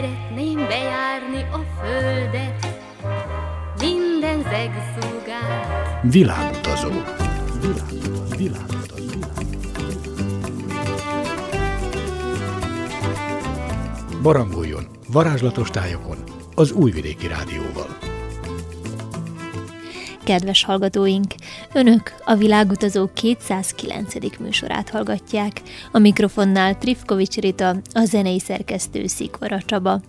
Szeretném bejárni a földet, minden zegszúgát. Világutazó. Világutazó. Világutazó. Barangoljon varázslatos tájokon az Újvidéki Rádióval. Kedves hallgatóink, Önök a világutazó 209. műsorát hallgatják. A mikrofonnál Trifkovics Rita, a zenei szerkesztő Szikora Csaba.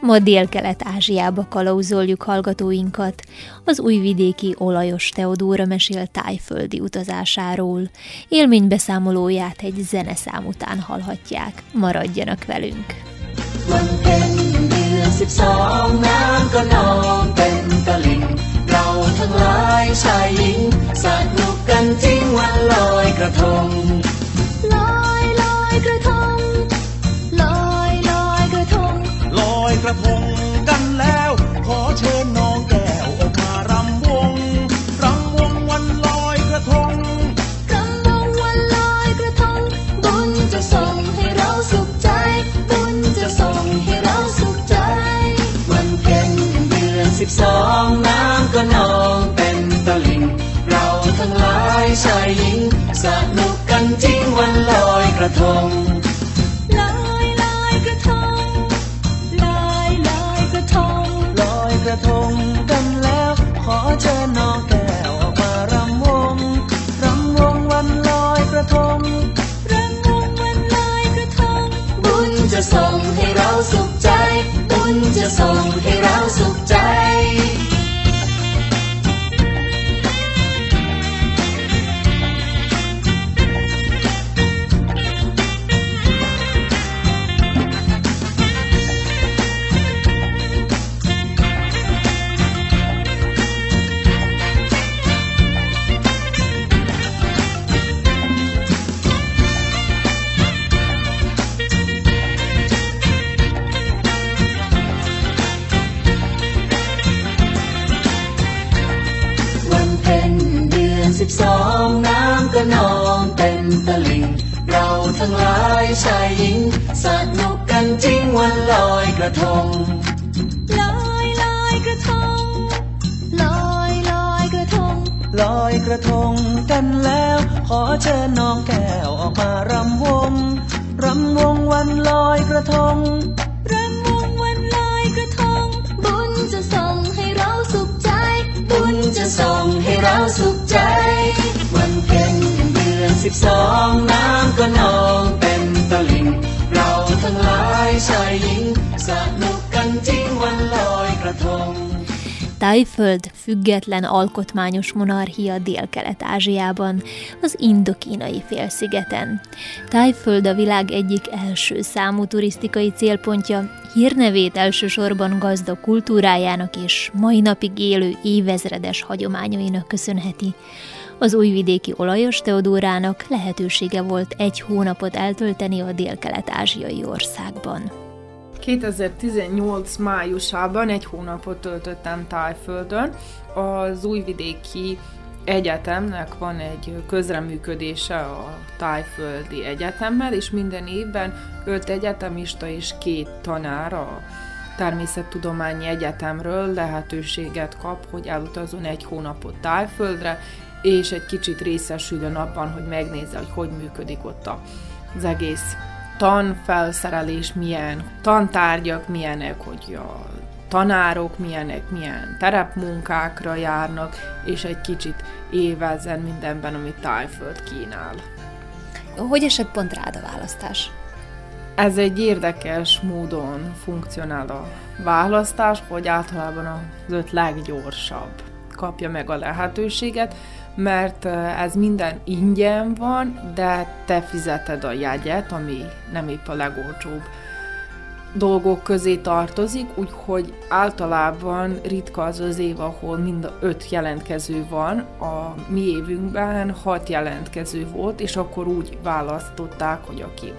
Ma Dél-Kelet-Ázsiába kalauzoljuk hallgatóinkat. Az újvidéki olajos Teodóra mesél tájföldi utazásáról. Élménybeszámolóját egy zeneszám után hallhatják. Maradjanak velünk! วันเพ็ญเดือนสิบสองน้ำก็นองเป็นตะลิ่งเรา ทั้งหลายชายหญิงสนุกกันจริงวันลอยกระทง ลอยลอยกระทง ลอยลอยกระทง ลอยกระทงกันแล้ว ขอเชิญน้องแก้วออกมารำวง รำวงวันลอยกระทง รำวงวันลอยกระทง บุญจะส่งให้เราสุขใจ บุญจะส่งให้เราสุขใจ วันเพ็ญเดือนสิบสองน้ำก็นอง ชายหญิงสนุกกันจริงวันลอยกระทงลอยลอยกระทงลอยลอยกระทงลอยกระทงกันแล้วขอเชิญน้องแก้วออกมารำวงรำวงวันลอยกระทงรำวงวันลอยกระทงบุญจะส่ง ชายหญิง สนุกกันจริงวันลอยกระทง ลอยลอยกระทง ลอยลอยกระทง ลอยกระทงกันแล้ว ขอเชิญน้องแก้วออกมารำวง รำวงวันลอยกระทง รำวงวันลอยกระทง บุญจะส่งให้เราสุขใจ บุญจะส่งให้เราสุขใจสิบสองน้ำก็นอง ชายหญิงสนุกกันจริงวันลอยกระทง Tájföld független alkotmányos monarchia Dél-Kelet-Ázsiában, az Indokínai félszigeten. Tájföld a világ egyik első számú turisztikai célpontja, hírnevét elsősorban gazda kultúrájának és mai napig élő évezredes hagyományainak köszönheti. Az újvidéki olajos Teodórának lehetősége volt egy hónapot eltölteni a dél-kelet-ázsiai országban. 2018 májusában egy hónapot töltöttem Tájföldön. Az újvidéki egyetemnek van egy közreműködése a Tájföldi Egyetemmel, és minden évben öt egyetemista és két tanár a Természettudományi Egyetemről lehetőséget kap, hogy elutazon egy hónapot Tájföldre, és egy kicsit részesüljön abban, hogy megnézze, hogy hogy működik ott az egész tanfelszerelés, milyen tantárgyak milyenek, hogy a tanárok milyenek, milyen terepmunkákra járnak, és egy kicsit évezzen mindenben, amit Tájföld kínál. Hogy esett pont rád a választás? Ez egy érdekes módon funkcionál a választás, hogy általában az öt leggyorsabb kapja meg a lehetőséget, mert ez minden ingyen van, de te fizeted a jegyet, ami nem épp a legolcsóbb dolgok közé tartozik, úgyhogy általában ritka az az év, ahol mind a öt jelentkező van. A mi évünkben hat jelentkező volt, és akkor úgy választották, hogy aki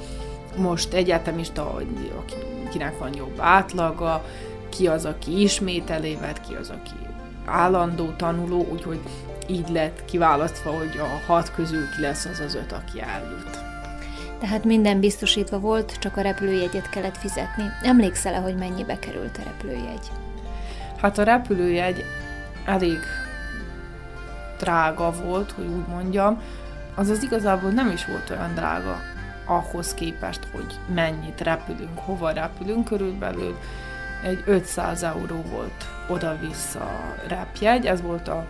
most egyetemista, akinek van jobb átlaga, ki az, aki ismételévet, ki az, aki állandó tanuló, úgyhogy így lett kiválasztva, hogy a hat közül ki lesz az az öt, aki eljut. Tehát minden biztosítva volt, csak a repülőjegyet kellett fizetni. Emlékszel-e, hogy mennyibe került a repülőjegy? Hát a repülőjegy elég drága volt, hogy úgy mondjam, azaz igazából nem is volt olyan drága ahhoz képest, hogy mennyit repülünk, hova repülünk, körülbelül egy 500 euró volt oda-vissza repjegy, ez volt a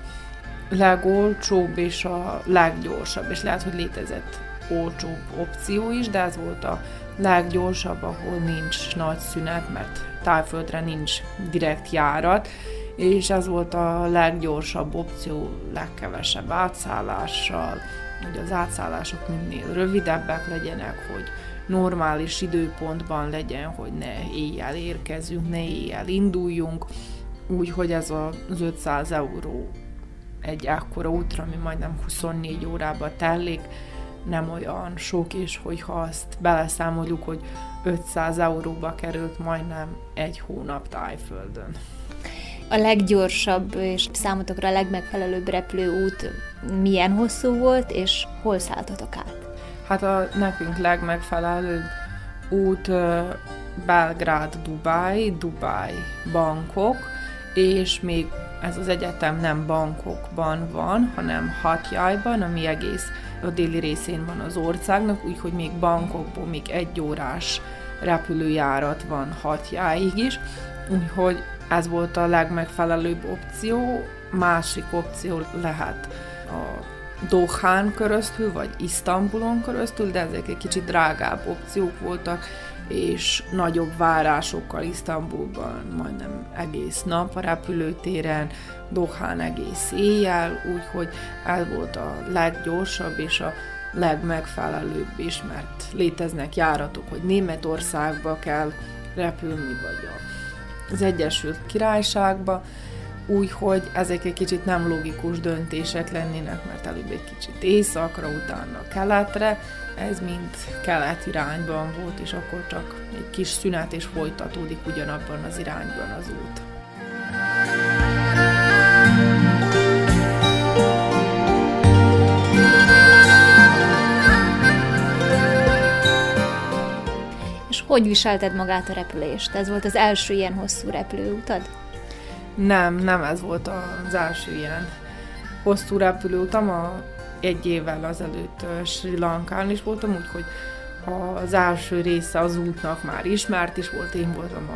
legolcsóbb és a leggyorsabb, és lehet, hogy létezett olcsóbb opció is, de ez volt a leggyorsabb, ahol nincs nagy szünet, mert tájföldre nincs direkt járat, és ez volt a leggyorsabb opció, legkevesebb átszállással, hogy az átszállások minél rövidebbek legyenek, hogy normális időpontban legyen, hogy ne éjjel érkezünk, ne éjjel induljunk, úgyhogy ez az 500 euró egy akkora útra, ami majdnem 24 órába tellik, nem olyan sok, és hogyha azt beleszámoljuk, hogy 500 euróba került majdnem egy hónap tájföldön. A leggyorsabb és számotokra a legmegfelelőbb repülőút milyen hosszú volt, és hol szálltatok át? Hát a nekünk legmegfelelőbb út uh, Belgrád, Dubáj, Dubáj, Bangkok, és még ez az egyetem nem Bangkokban van, hanem Hatjaiban, ami egész a déli részén van az országnak, úgyhogy még Bangkokból még egy órás repülőjárat van Hatjáig is, úgyhogy ez volt a legmegfelelőbb opció. Másik opció lehet a Dohán köröztül, vagy Isztambulon köröztül, de ezek egy kicsit drágább opciók voltak, és nagyobb várásokkal Isztambulban majdnem egész nap a repülőtéren, Dohán egész éjjel, úgyhogy ez volt a leggyorsabb és a legmegfelelőbb is, mert léteznek járatok, hogy Németországba kell repülni, vagy az Egyesült Királyságba, úgyhogy ezek egy kicsit nem logikus döntések lennének, mert előbb egy kicsit északra, utána keletre, ez mind kelet irányban volt, és akkor csak egy kis szünet és folytatódik ugyanabban az irányban az út. És hogy viselted magát a repülést? Ez volt az első ilyen hosszú repülőutad? Nem, nem ez volt az első ilyen hosszú repülőutam. A egy évvel azelőtt Sri Lankán is voltam, úgyhogy az első része az útnak már ismert is volt, én voltam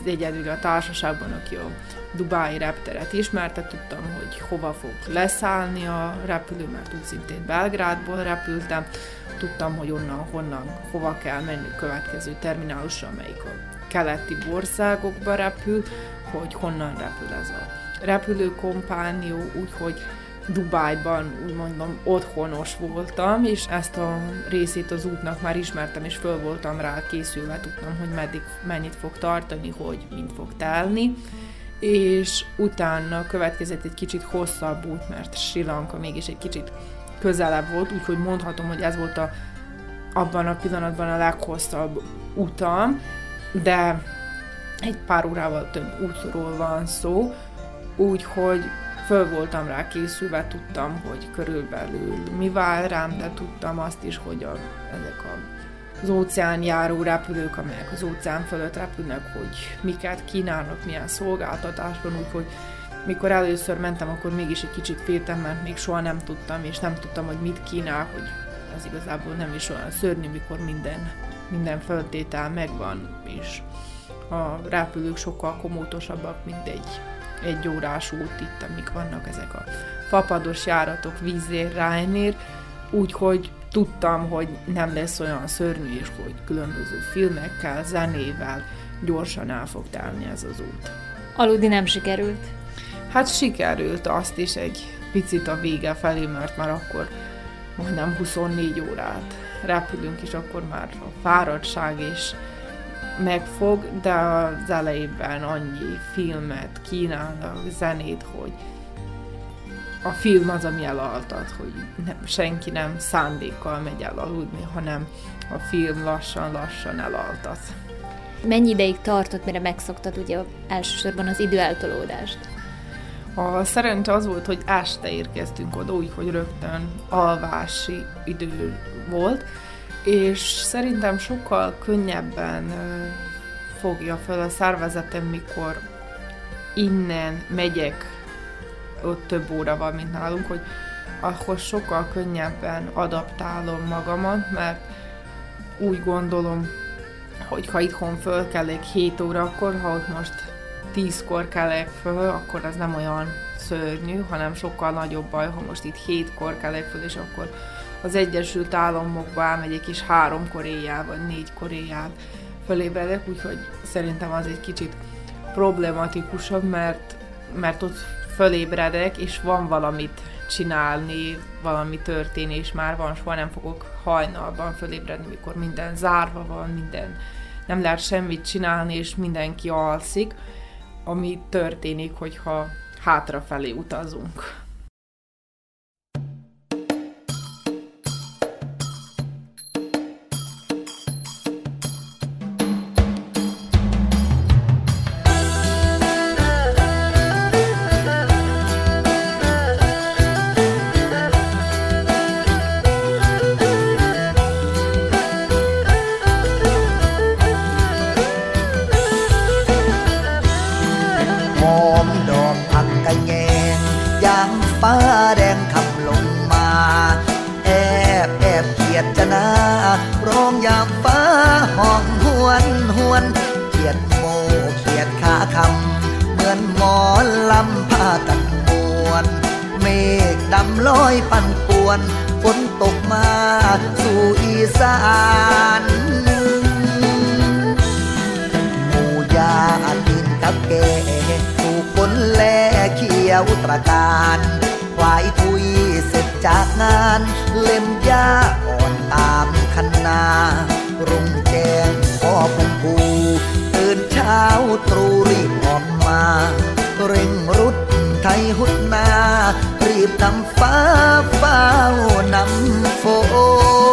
az egyedül a társaságban, aki a Dubái repteret ismerte, tudtam, hogy hova fog leszállni a repülő, mert úgy szintén Belgrádból repültem, tudtam, hogy onnan, honnan, hova kell menni a következő terminálusra, amelyik a keleti országokba repül, hogy honnan repül ez a repülőkompánió, úgyhogy Dubájban úgy mondom otthonos voltam, és ezt a részét az útnak már ismertem, és föl voltam rá készülve, tudtam, hogy meddig, mennyit fog tartani, hogy mind fog telni, és utána következett egy kicsit hosszabb út, mert Sri Lanka mégis egy kicsit közelebb volt, úgyhogy mondhatom, hogy ez volt a, abban a pillanatban a leghosszabb utam, de egy pár órával több útról van szó, úgyhogy föl voltam rá készülve, tudtam, hogy körülbelül mi vár rám, de tudtam azt is, hogy a, ezek a, az óceán járó repülők, amelyek az óceán fölött repülnek, hogy miket kínálnak, milyen szolgáltatásban, úgyhogy mikor először mentem, akkor mégis egy kicsit féltem, mert még soha nem tudtam, és nem tudtam, hogy mit kínál, hogy ez igazából nem is olyan szörnyű, mikor minden, minden föltétel megvan, és a repülők sokkal komótosabbak, mint egy egy órás út itt, amik vannak ezek a fapados járatok vízér, Ryanair, úgyhogy tudtam, hogy nem lesz olyan szörnyű, és hogy különböző filmekkel, zenével gyorsan el fog telni ez az út. Aludni nem sikerült? Hát sikerült azt is egy picit a vége felé, mert már akkor majdnem 24 órát repülünk, és akkor már a fáradtság és megfog, de az elejében annyi filmet kínálnak, zenét, hogy a film az, ami elaltat, hogy nem, senki nem szándékkal megy el aludni, hanem a film lassan-lassan elaltat. Mennyi ideig tartott, mire megszoktad ugye elsősorban az időeltolódást? A szerencsé az volt, hogy este érkeztünk oda, úgyhogy rögtön alvási idő volt, és szerintem sokkal könnyebben fogja fel a szervezetem, mikor innen megyek, ott több óra van, mint nálunk, hogy akkor sokkal könnyebben adaptálom magamat, mert úgy gondolom, hogy ha itthon fölkelek 7 órakor, ha ott most 10-kor kelek föl, akkor az nem olyan szörnyű, hanem sokkal nagyobb baj, ha most itt 7-kor kelek föl, és akkor az Egyesült Államokba elmegyek, és háromkor éjjel, vagy négykor éjjel fölébredek, úgyhogy szerintem az egy kicsit problematikusabb, mert, mert ott fölébredek, és van valamit csinálni, valami történés már van, soha nem fogok hajnalban fölébredni, mikor minden zárva van, minden nem lehet semmit csinálni, és mindenki alszik, ami történik, hogyha hátrafelé utazunk. สานหมูยาอันดินกับแก่ถูกคนแลเขียวตระการควายทุยเสร็จจากงาน เล็มยาอ่อนตามคันนา รุ่งแจ้งพ่อพันภูตื่นเช้าตรูรีบหอมมา เร่งรุดไทยหุดนา รีบนำฟ้าเฝ้านำฝน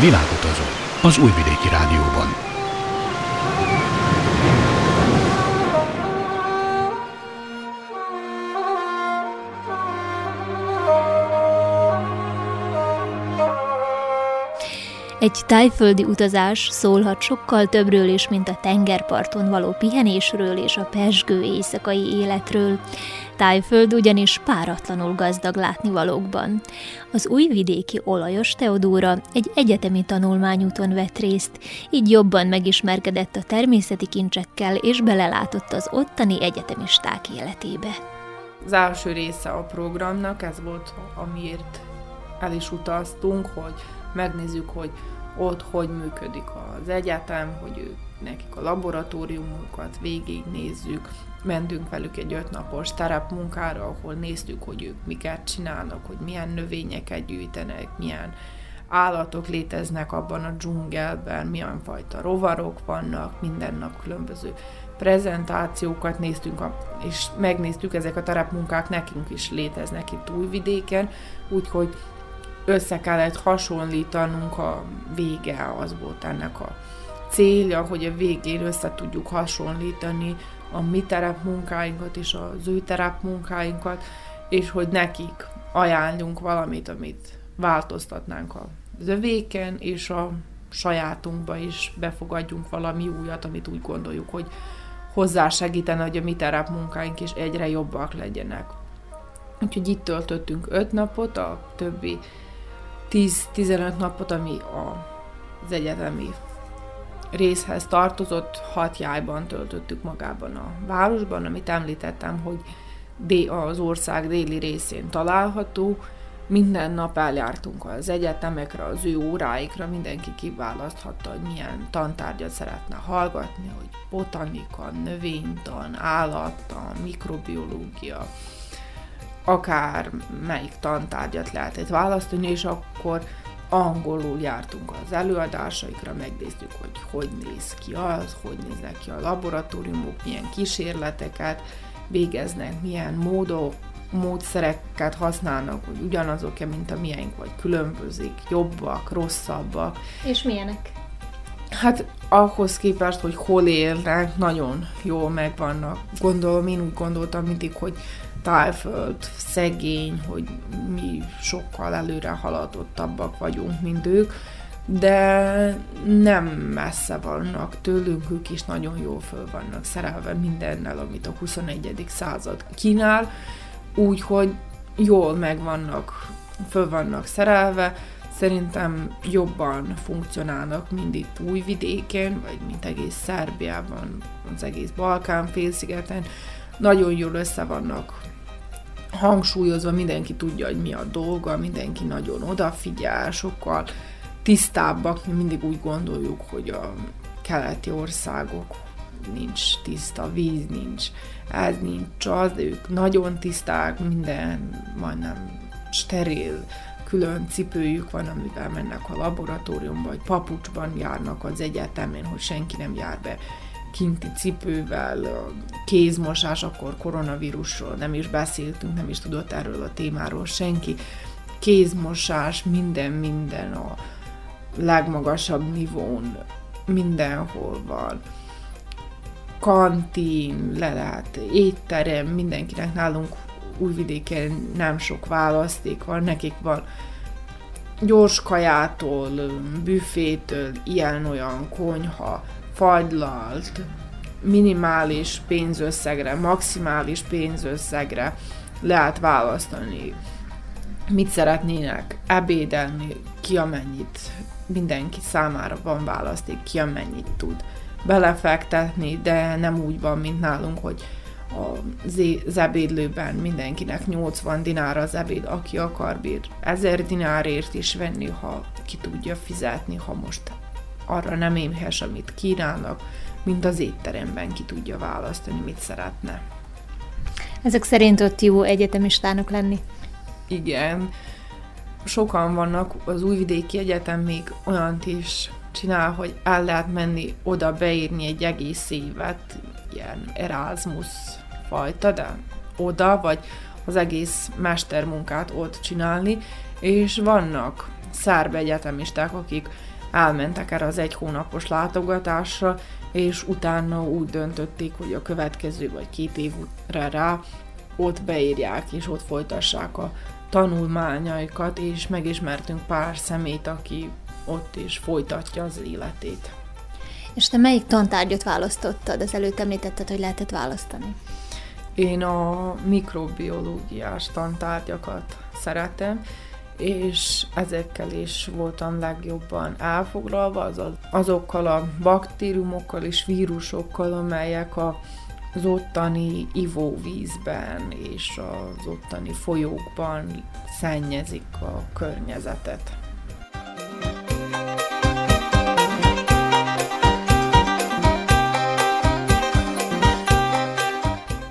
Világutazó. Az Újvidéki Egy tájföldi utazás szólhat sokkal többről is, mint a tengerparton való pihenésről és a pesgő éjszakai életről. Tájföld ugyanis páratlanul gazdag látnivalókban. Az újvidéki olajos Teodóra egy egyetemi tanulmányúton vett részt, így jobban megismerkedett a természeti kincsekkel és belelátott az ottani egyetemisták életébe. Az első része a programnak ez volt, amiért el is utaztunk, hogy megnézzük, hogy ott hogy működik az egyetem, hogy ők nekik a laboratóriumokat végignézzük, mentünk velük egy ötnapos terepmunkára, ahol néztük, hogy ők miket csinálnak, hogy milyen növényeket gyűjtenek, milyen állatok léteznek abban a dzsungelben, milyen fajta rovarok vannak, minden nap különböző prezentációkat néztünk, és megnéztük, ezek a terepmunkák nekünk is léteznek itt Újvidéken, úgyhogy össze kellett hasonlítanunk a vége, az volt ennek a célja, hogy a végén össze tudjuk hasonlítani a mi terepmunkáinkat és az ő terepmunkáinkat, és hogy nekik ajánljunk valamit, amit változtatnánk a zövéken, és a sajátunkba is befogadjunk valami újat, amit úgy gondoljuk, hogy hozzásegítene, hogy a mi terepmunkáink is egyre jobbak legyenek. Úgyhogy itt töltöttünk öt napot, a többi 10-15 napot, ami a, az egyetemi részhez tartozott, hat jájban töltöttük magában a városban, amit említettem, hogy az ország déli részén található. Minden nap eljártunk az egyetemekre, az ő óráikra, mindenki kiválaszthatta, hogy milyen tantárgyat szeretne hallgatni, hogy botanika, növénytan, állattan, mikrobiológia, akár melyik tantárgyat lehetett választani, és akkor angolul jártunk az előadásaikra, megnéztük, hogy hogy néz ki az, hogy néznek ki a laboratóriumok, milyen kísérleteket végeznek, milyen módok módszereket használnak, hogy ugyanazok-e, mint a miénk, vagy különbözik, jobbak, rosszabbak. És milyenek? Hát ahhoz képest, hogy hol élnek, nagyon jól megvannak. Gondolom, én úgy gondoltam mindig, hogy tájföld, szegény, hogy mi sokkal előre haladottabbak vagyunk, mint ők, de nem messze vannak tőlünk, ők is nagyon jól föl vannak szerelve mindennel, amit a 21. század kínál, úgyhogy jól megvannak, föl vannak szerelve, szerintem jobban funkcionálnak, mint itt Újvidéken, vagy mint egész Szerbiában, az egész Balkán félszigeten. Nagyon jól össze vannak hangsúlyozva, mindenki tudja, hogy mi a dolga, mindenki nagyon odafigyel, sokkal tisztábbak, mi mindig úgy gondoljuk, hogy a keleti országok nincs tiszta víz, nincs ez, nincs az, de ők nagyon tiszták, minden majdnem steril, külön cipőjük van, amivel mennek a laboratóriumba, vagy papucsban járnak az egyetemen, hogy senki nem jár be kinti cipővel, kézmosás, akkor koronavírusról nem is beszéltünk, nem is tudott erről a témáról senki. Kézmosás, minden, minden a legmagasabb nivón, mindenhol van. Kantin, le lehet étterem, mindenkinek nálunk újvidéken nem sok választék van, nekik van gyors kajától, büfétől, ilyen-olyan konyha, fagylalt, minimális pénzösszegre, maximális pénzösszegre lehet választani, mit szeretnének ebédelni, ki amennyit, mindenki számára van választék, ki amennyit tud belefektetni, de nem úgy van, mint nálunk, hogy az ebédlőben mindenkinek 80 dinár az ebéd, aki akar bír 1000 dinárért is venni, ha ki tudja fizetni, ha most arra nem éhes, amit kínálnak, mint az étteremben ki tudja választani, mit szeretne. Ezek szerint ott jó egyetemistának lenni? Igen. Sokan vannak, az Újvidéki Egyetem még olyant is csinál, hogy el lehet menni oda beírni egy egész évet, ilyen Erasmus fajta, de oda, vagy az egész mestermunkát ott csinálni, és vannak szárb egyetemisták, akik elmentek erre az egy hónapos látogatásra, és utána úgy döntötték, hogy a következő vagy két évre rá ott beírják, és ott folytassák a tanulmányaikat, és megismertünk pár szemét, aki ott is folytatja az életét. És te melyik tantárgyat választottad? Az előtt említetted, hogy lehetett választani. Én a mikrobiológiás tantárgyakat szeretem, és ezekkel is voltam legjobban elfoglalva, azaz azokkal a baktériumokkal és vírusokkal, amelyek a az ottani ivóvízben és az ottani folyókban szennyezik a környezetet.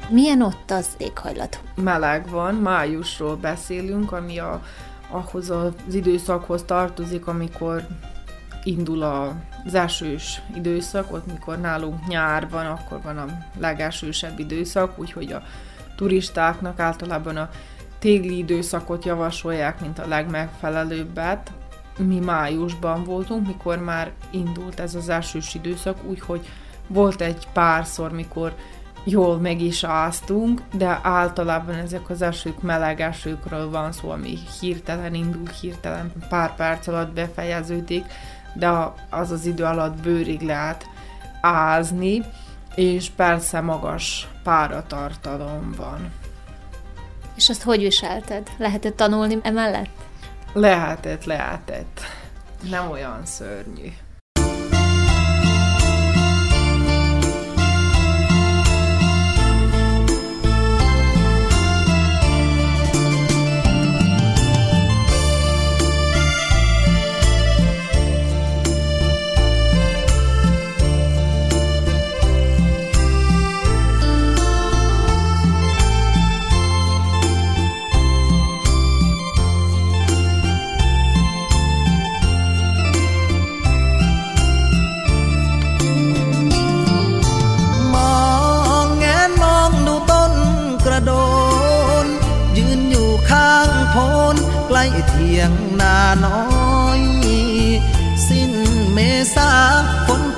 Milyen ott az éghajlat? Meleg van, májusról beszélünk, ami a ahhoz az időszakhoz tartozik, amikor indul az esős időszak, ott mikor nálunk nyár van, akkor van a legesősebb időszak, úgyhogy a turistáknak általában a téli időszakot javasolják, mint a legmegfelelőbbet. Mi májusban voltunk, mikor már indult ez az esős időszak, úgyhogy volt egy párszor, mikor jól meg is áztunk, de általában ezek az esők meleg esőkről van szó, ami hirtelen indul, hirtelen pár perc alatt befejeződik, de az az idő alatt bőrig lehet ázni, és persze magas páratartalom van. És azt hogy viselted? Lehetett tanulni emellett? Lehetett, lehetett. Nem olyan szörnyű.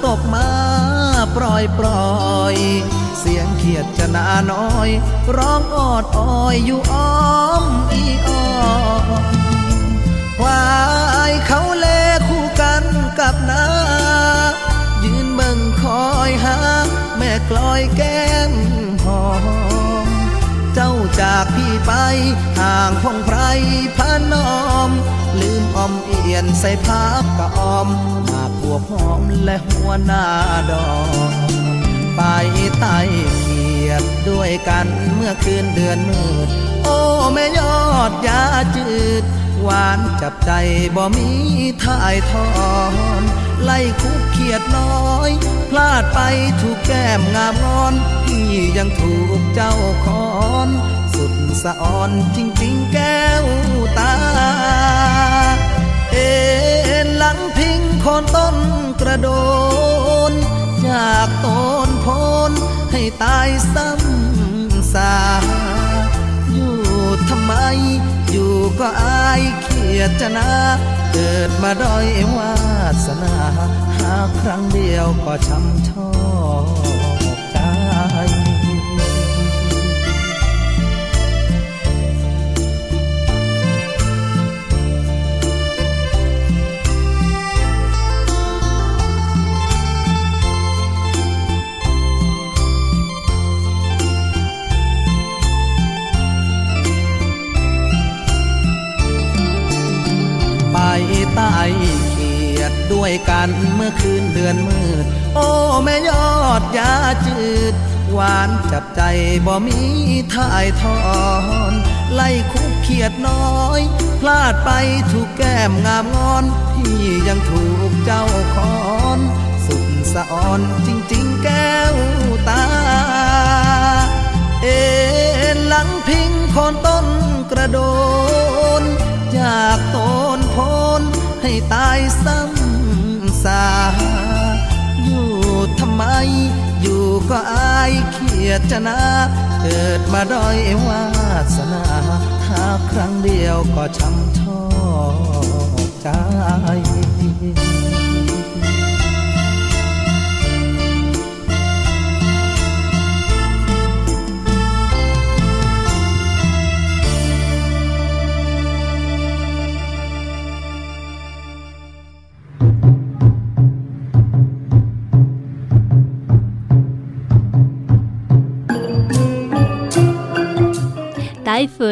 ตกมาปล่อยปล่อย เสียงเขียดจะนาน้อย ร้องออดอ้อยอยู่อ้อมอีอ้อควายเขาเลคู่กันกับนายืนเบิ่งคอยหา แม่กลอยแก้มหอม เจ้าจากพี่ไปห่างพงไพรพานอม ลืมอมเอียนใส่พักกะออมหา วบหอมและหัวหน้าดอกไปไต่เขียดด้วยกันเมื่อคืนเดือนมืด โอ้แม่ยอดยาจืด หวานจับใจบ่มีท่ายทอนไล่คุกเขียดน้อย พลาดไปถูกแก้มงามงอน พี่ยังถูกเจ้าคอน สุดสะอ่อนจริงๆแก้ คนต้นกระโดน จากต้นโพนให้ตายซ้ำสาอยู่ทำไม อยู่ก็อายเขียดจะนาเกิดมาด้อยวาสนา หาครั้งเดียวก็ช้ำชอ ด้วยกันเมื่อคืนเดือนมืด โอ้แม่ยอดยาจืด หวานจับใจบ่มีท่ายทอน ไล่คุกเขียดน้อย พลาดไปถูกแก้มงามงอน พี่ยังถูกเจ้าคอน สุดสะอ่อนจริงๆแก้วตา เอ็นหลังพิงโคนต้นกระโดน จากต้นโพนให้ตายซ้ำ ษา อยู่ทำไม อยู่ก็อายเขียดจะนาเกิดมาด้อยวาสนา หาครั้งเดียวก็ช้ำชอ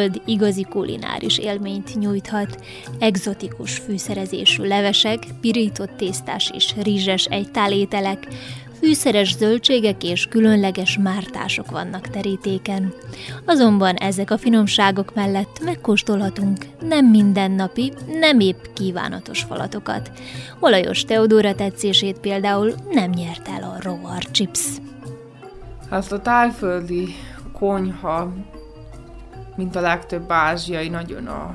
Tájföld igazi kulináris élményt nyújthat. Egzotikus fűszerezésű levesek, pirított tésztás és rizses egytálételek, fűszeres zöldségek és különleges mártások vannak terítéken. Azonban ezek a finomságok mellett megkóstolhatunk nem mindennapi, nem épp kívánatos falatokat. Olajos Teodóra tetszését például nem nyert el a rovar chips. Azt a tájföldi konyha, mint a legtöbb ázsiai, nagyon a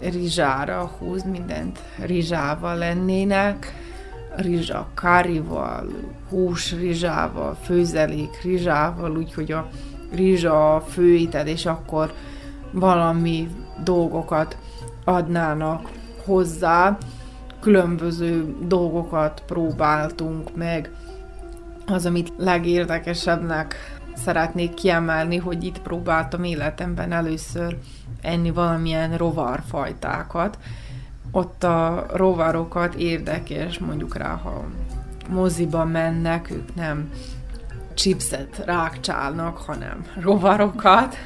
rizsára húz, mindent rizsával lennének, rizsa karival, hús rizsával, főzelék rizsával, úgyhogy a rizsa a főétel, és akkor valami dolgokat adnának hozzá. Különböző dolgokat próbáltunk meg. Az, amit legérdekesebbnek szeretnék kiemelni, hogy itt próbáltam életemben először enni valamilyen rovarfajtákat. Ott a rovarokat érdekes, mondjuk rá, ha moziba mennek, ők nem chipset rákcsálnak, hanem rovarokat.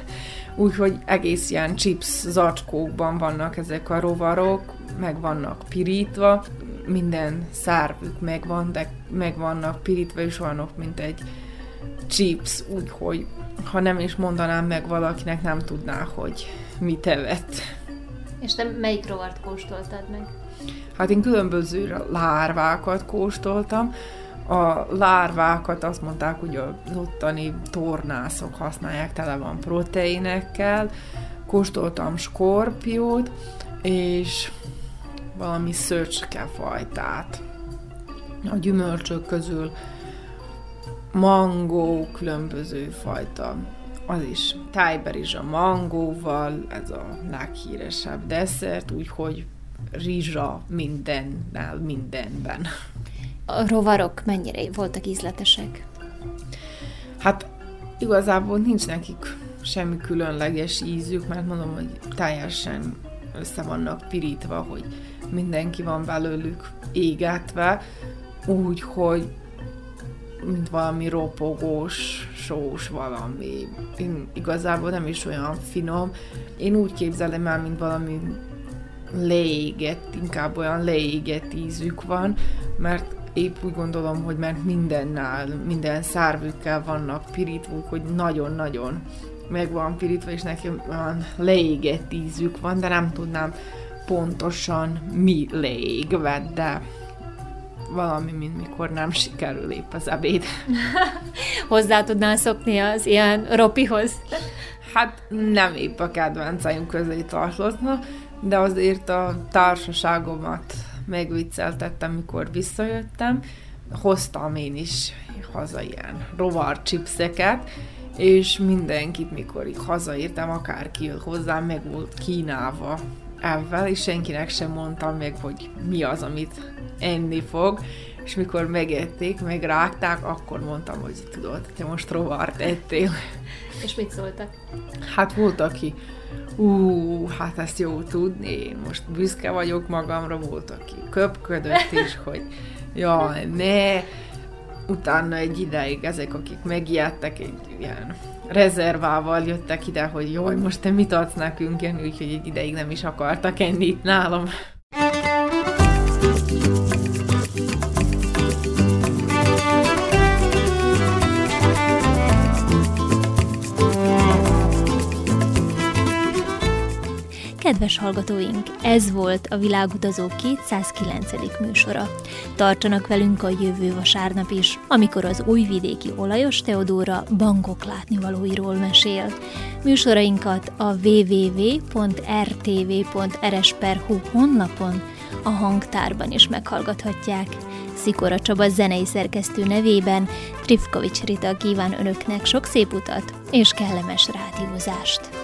Úgyhogy egész ilyen chips zacskókban vannak ezek a rovarok, meg vannak pirítva, minden szárvük megvan, de meg vannak pirítva, és vannak, mint egy chips, úgyhogy ha nem is mondanám meg valakinek, nem tudná, hogy mit evett. És te melyik rovart kóstoltad meg? Hát én különböző lárvákat kóstoltam. A lárvákat azt mondták, hogy az ottani tornászok használják, tele van proteinekkel. Kóstoltam skorpiót, és valami szöcskefajtát. A gyümölcsök közül mangó, különböző fajta, az is tájberizsa mangóval, ez a leghíresebb desszert, úgyhogy rizsa mindennel, mindenben. A rovarok mennyire voltak ízletesek? Hát igazából nincs nekik semmi különleges ízük, mert mondom, hogy teljesen össze vannak pirítva, hogy mindenki van belőlük égetve, úgy, hogy mint valami ropogós, sós valami. Én igazából nem is olyan finom. Én úgy képzelem el, mint valami leégett, inkább olyan leégett ízük van, mert épp úgy gondolom, hogy mert mindennel, minden szárvükkel vannak pirítvuk, hogy nagyon-nagyon meg van pirítva, és nekem olyan leégett ízük van, de nem tudnám pontosan mi leégve, de valami, mint mikor nem sikerül épp az ebéd. Hozzá tudnál szokni az ilyen ropihoz? Hát nem épp a kedvenceim közé tartozna, de azért a társaságomat megvicceltettem, mikor visszajöttem. Hoztam én is haza ilyen rovar chipseket, és mindenkit, mikor így hazaértem, akárki hozzám, meg volt kínálva ebben, és senkinek sem mondtam meg, hogy mi az, amit enni fog, és mikor megették, megrágták, akkor mondtam, hogy tudod, te most rovart ettél. És mit szóltak? Hát volt, aki, ú, hát ezt jó tudni, én most büszke vagyok magamra, volt, aki köpködött is, hogy jaj, ne, utána egy ideig ezek, akik megijedtek, egy ilyen rezervával jöttek ide, hogy jaj, most te mit adsz nekünk, úgyhogy egy ideig nem is akartak enni itt nálam. Kedves hallgatóink, ez volt a Világutazó 209. műsora. Tartsanak velünk a jövő vasárnap is, amikor az újvidéki olajos Teodóra bankok látnivalóiról mesél. Műsorainkat a www.rtv.rs.hu honlapon, a hangtárban is meghallgathatják. Szikora Csaba zenei szerkesztő nevében Trifkovics Rita kíván önöknek sok szép utat és kellemes rádiózást.